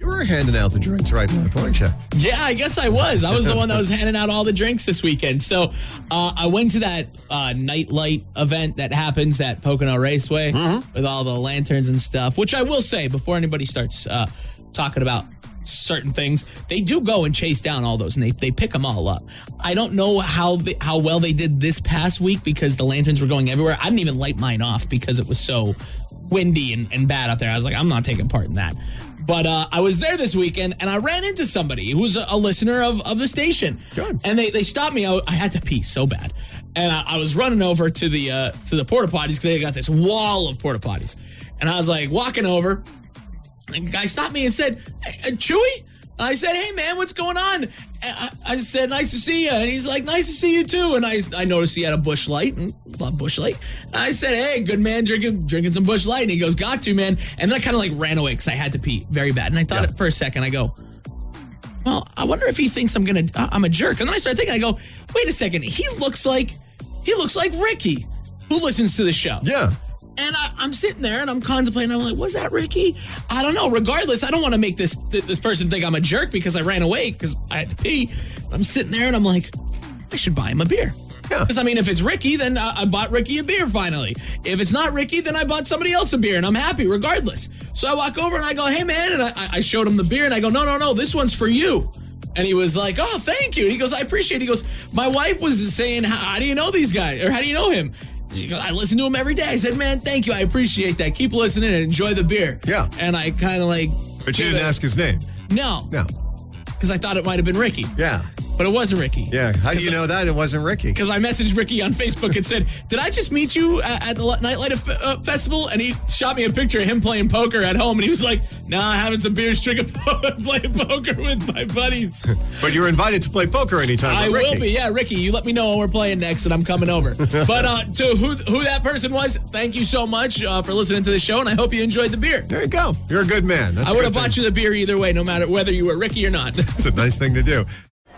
You were handing out the drinks right now, weren't you? Yeah, I guess I was. I was the one that was handing out all the drinks this weekend. So uh, I went to that uh, nightlight event that happens at Pocono Raceway with all the lanterns and stuff, which I will say before anybody starts uh, talking about certain things, they do go and chase down all those and they, they pick them all up. I don't know how they, how well they did this past week because the lanterns were going everywhere. I didn't even light mine off because it was so windy and, and bad out there. I was like, I'm not taking part in that. But uh, I was there this weekend and I ran into somebody who was a, a listener of, of the station. Good. And they, they stopped me. I, I had to pee so bad. And I, I was running over to the uh, to the porta potties because they got this wall of porta potties. And I was like walking over. And the guy stopped me and said, hey, uh, Chewy? I said, hey man, what's going on? And I, I said, nice to see you. And he's like, nice to see you too. And I, I noticed he had a Busch Light and Busch Light. I said, hey, good man, drinking drinking some Busch Light. And he goes, got to man. And then I kind of like ran away because I had to pee very bad. And I thought Yeah. for a second, I go, well, I wonder if he thinks I'm gonna uh, I'm a jerk. And then I started thinking, I go, wait a second, he looks like he looks like Ricky, who listens to the show. Yeah. And I, I'm sitting there and I'm contemplating. I'm like, was that Ricky? I don't know. Regardless, I don't want to make this th- this person think I'm a jerk because I ran away because I had to pee. I'm sitting there and I'm like, I should buy him a beer. Because I mean, if it's Ricky, then uh, I bought Ricky a beer finally. If it's not Ricky, then I bought somebody else a beer, and I'm happy regardless. So I walk over and I go, "Hey man," and I, I showed him the beer, and I go, "No, no, no, this one's for you." And he was like, "Oh, thank you." He goes, "I appreciate." it. He goes, "My wife was saying, how, do you know these guys, or how do you know him?" She goes, I listen to him every day. I said, "Man, thank you. I appreciate that. Keep listening and enjoy the beer." Yeah. And I kind of like, But you didn't it- ask his name. No, No. because I thought it might have been Ricky, Yeah. But it wasn't Ricky. Yeah. How do you know that it wasn't Ricky? because I messaged Ricky on Facebook and said, "Did I just meet you at, the Nightlight uh, Festival?" And he shot me a picture of him playing poker at home, and he was like, "Nah, having some beers, drinking, playing poker with my buddies." But you're invited to play poker anytime I will be, yeah, Ricky. You let me know when we're playing next, and I'm coming over. but uh, to who who that person was, thank you so much uh, for listening to the show, and I hope you enjoyed the beer. There you go. You're a good man. That's I would have bought you the beer either way, no matter whether you were Ricky or not. It's a nice thing to do.